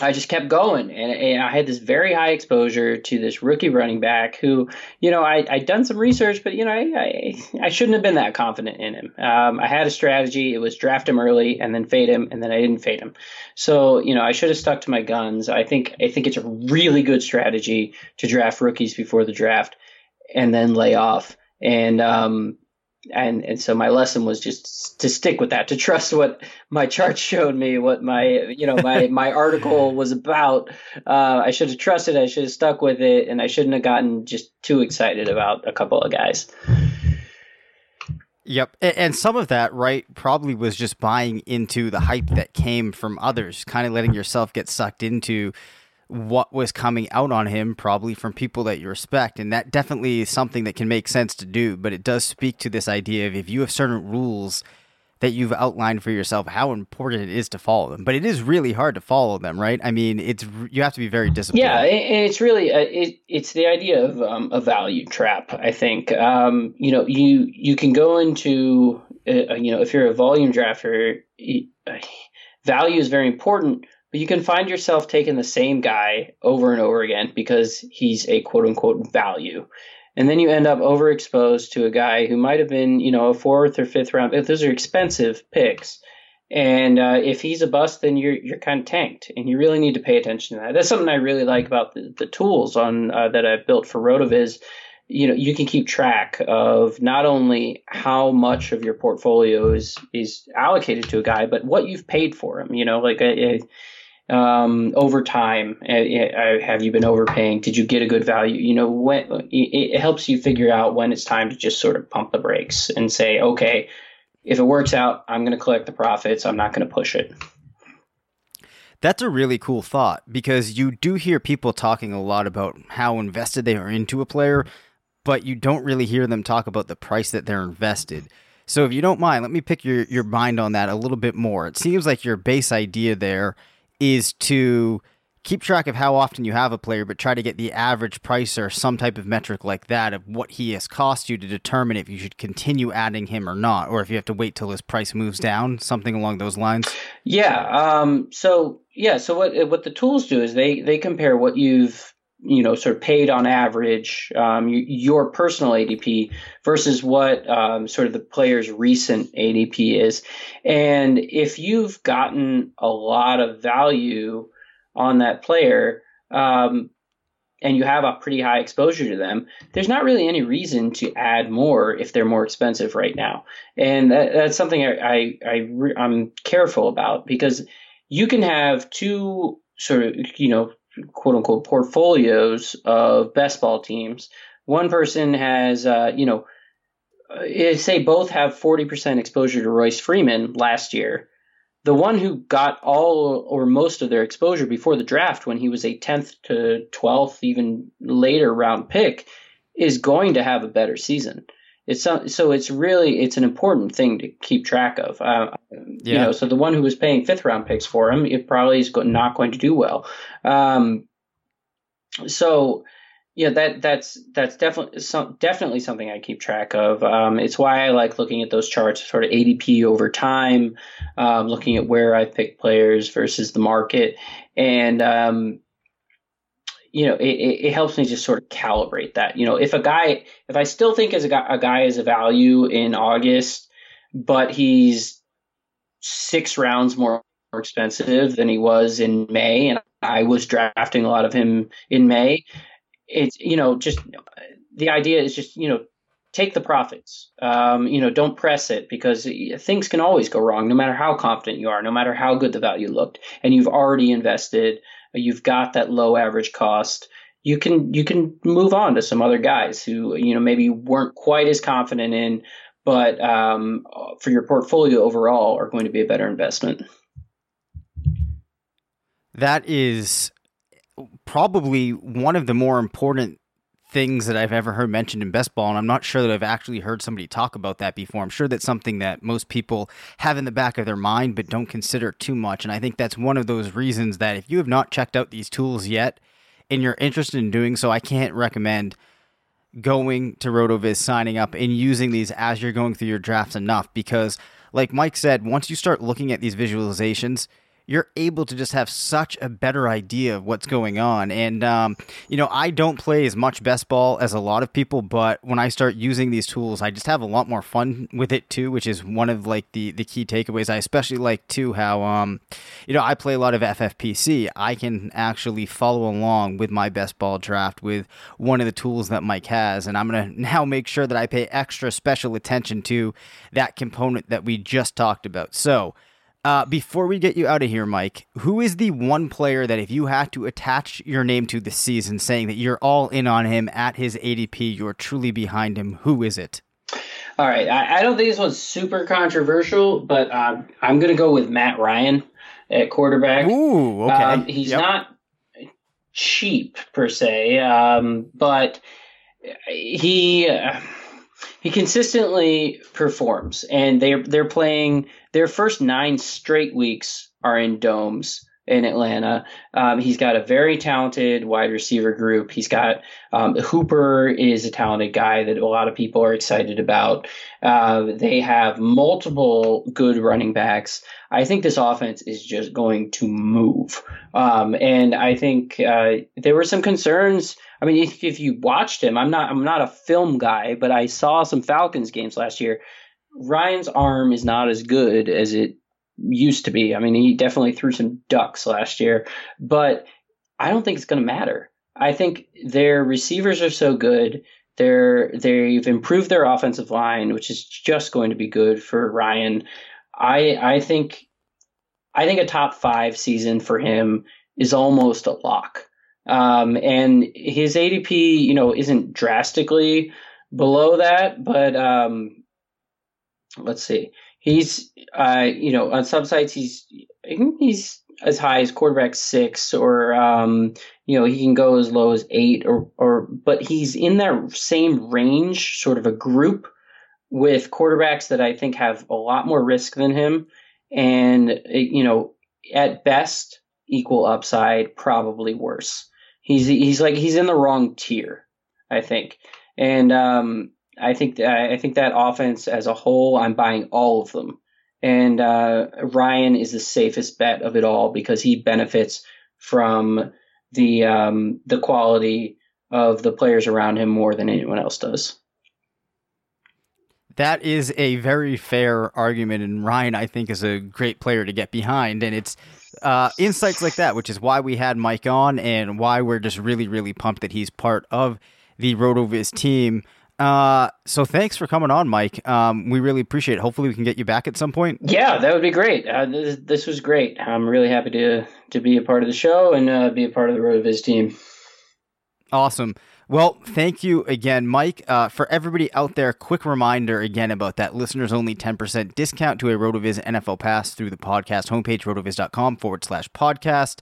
I just kept going, and, and, I had this very high exposure to this rookie running back who, you know, I I'd done some research, but you know, I I, I shouldn't have been that confident in him. Um, I had a strategy; it was draft him early and then fade him, and then I didn't fade him. So you know, I should have stuck to my guns. I think I think it's a really good strategy to draft rookies before the draft and then lay off. And um, and and so my lesson was just to stick with that, to trust what my chart showed me, what my you know my my article was about. Uh, I should have trusted. I should have stuck with it, and I shouldn't have gotten just too excited about a couple of guys. Yep. And some of that, right, probably was just buying into the hype that came from others, kind of letting yourself get sucked into what was coming out on him, probably from people that you respect. And that definitely is something that can make sense to do. But it does speak to this idea of if you have certain rules that you've outlined for yourself, how important it is to follow them. But it is really hard to follow them, right? I mean, it's you have to be very disciplined. Yeah, and it's really uh, it, it's the idea of um, a value trap. I think um, you know you you can go into uh, you know if you're a volume drafter, uh, value is very important but you can find yourself taking the same guy over and over again because he's a quote unquote value. And then you end up overexposed to a guy who might have been, you know, a fourth or fifth round. If those are expensive picks, and uh, if he's a bust, then you're you're kind of tanked, and you really need to pay attention to that. That's something I really like about the, the tools on uh, that I've built for RotoViz. You know, you can keep track of not only how much of your portfolio is is allocated to a guy, but what you've paid for him. You know, like a, a um, over time? Eh, eh, uh, have you been overpaying? Did you get a good value? You know, when it helps you figure out when it's time to just sort of pump the brakes and say, okay, if it works out, I'm going to collect the profits. I'm not going to push it. That's a really cool thought because you do hear people talking a lot about how invested they are into a player, but you don't really hear them talk about the price that they're invested. So if you don't mind, let me pick your, your mind on that a little bit more. It seems like your base idea there is to keep track of how often you have a player, but try to get the average price or some type of metric like that of what he has cost you to determine if you should continue adding him or not, or if you have to wait till his price moves down, something along those lines. Yeah. Um, so yeah. So what what the tools do is they they compare what you've you know sort of paid on average um, your personal ADP versus what um, sort of the player's recent ADP is, and if you've gotten a lot of value on that player. Um, and you have a pretty high exposure to them, there's not really any reason to add more if they're more expensive right now. And that, that's something I, I, I I'm careful about because you can have two sort of you know quote unquote portfolios of best ball teams. One person has, uh, you know, uh, say both have 40% exposure to Royce Freeman last year. The one who got all or most of their exposure before the draft, when he was a 10th to 12th, even later round pick, is going to have a better season. It's so, so it's really it's an important thing to keep track of. Uh, yeah. You know, so the one who was paying fifth round picks for him, it probably is not going to do well. Um, so yeah, that that's that's definitely some, definitely something I keep track of. Um, it's why I like looking at those charts, sort of ADP over time, um, looking at where I pick players versus the market, and um, you know, it, it, helps me just sort of calibrate that. You know, if a guy, if I still think as a guy, a guy is a value in August, but he's six rounds more expensive than he was in May, and I was drafting a lot of him in May. It's you know just the idea is just you know take the profits. Um, you know, don't press it because things can always go wrong, no matter how confident you are, no matter how good the value looked, and you've already invested. You've got that low average cost. You can you can move on to some other guys who you know maybe weren't quite as confident in, but um, for your portfolio overall are going to be a better investment. That is probably one of the more important things that I've ever heard mentioned in best ball, and I'm not sure that I've actually heard somebody talk about that before. I'm sure that's something that most people have in the back of their mind but don't consider too much. And I think that's one of those reasons that if you have not checked out these tools yet and you're interested in doing so, I can't recommend going to RotoViz, signing up, and using these as you're going through your drafts enough because, like Mike said, once you start looking at these visualizations, you're able to just have such a better idea of what's going on. And, um, you know, I don't play as much best ball as a lot of people, but when I start using these tools, I just have a lot more fun with it too, which is one of like the, the key takeaways. I especially like too how, um, you know, I play a lot of FFPC. I can actually follow along with my best ball draft with one of the tools that Mike has. And I'm going to now make sure that I pay extra special attention to that component that we just talked about. So, uh, before we get you out of here, Mike, who is the one player that if you had to attach your name to the season, saying that you're all in on him at his ADP, you're truly behind him? Who is it? All right, I, I don't think this one's super controversial, but uh, I'm going to go with Matt Ryan at quarterback. Ooh, okay. Um, he's yep. not cheap per se, um, but he. Uh, he consistently performs, and they're they're playing their first nine straight weeks are in domes in Atlanta. Um, he's got a very talented wide receiver group. He's got um, Hooper is a talented guy that a lot of people are excited about. Uh, they have multiple good running backs. I think this offense is just going to move. Um, and I think uh, there were some concerns I mean, if, if you watched him, I'm not I'm not a film guy, but I saw some Falcons games last year. Ryan's arm is not as good as it used to be. I mean, he definitely threw some ducks last year, but I don't think it's going to matter. I think their receivers are so good. They're they've improved their offensive line, which is just going to be good for Ryan. I I think I think a top five season for him is almost a lock. Um, and his ADP, you know, isn't drastically below that, but um, let's see. He's, uh, you know, on some sites he's he's as high as quarterback six, or um, you know, he can go as low as eight, or or but he's in that same range, sort of a group with quarterbacks that I think have a lot more risk than him, and you know, at best equal upside, probably worse. He's he's like he's in the wrong tier, I think, and um, I think I think that offense as a whole, I'm buying all of them, and uh, Ryan is the safest bet of it all because he benefits from the um, the quality of the players around him more than anyone else does. That is a very fair argument, and Ryan, I think, is a great player to get behind. And it's uh, insights like that, which is why we had Mike on and why we're just really, really pumped that he's part of the RotoViz team. Uh, so thanks for coming on, Mike. Um, we really appreciate it. Hopefully, we can get you back at some point. Yeah, that would be great. Uh, this, this, was great. I'm really happy to to be a part of the show and uh, be a part of the RotoViz team. Awesome. Well, thank you again, Mike. Uh, for everybody out there, quick reminder again about that listeners only 10% discount to a RotoViz NFL Pass through the podcast homepage, rotoviz.com forward slash podcast.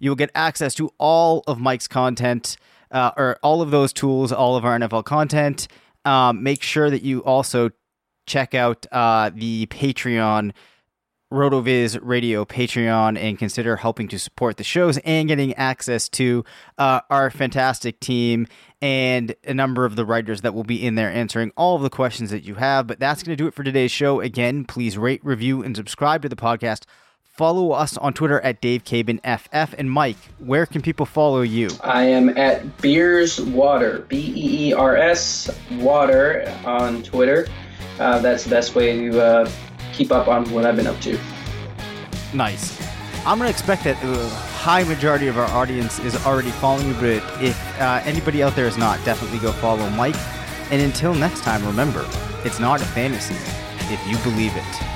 You will get access to all of Mike's content, uh, or all of those tools, all of our NFL content. Um, make sure that you also check out uh, the Patreon RotoViz Radio Patreon and consider helping to support the shows and getting access to uh, our fantastic team and a number of the writers that will be in there answering all of the questions that you have. But that's going to do it for today's show. Again, please rate, review, and subscribe to the podcast. Follow us on Twitter at Dave Caban FF. And Mike, where can people follow you? I am at Beers Water, B E E R S Water on Twitter. Uh, that's the best way to uh, keep up on what I've been up to. Nice. I'm gonna expect that a high majority of our audience is already following you, but if uh, anybody out there is not, definitely go follow Mike. And until next time, remember, it's not a fantasy if you believe it.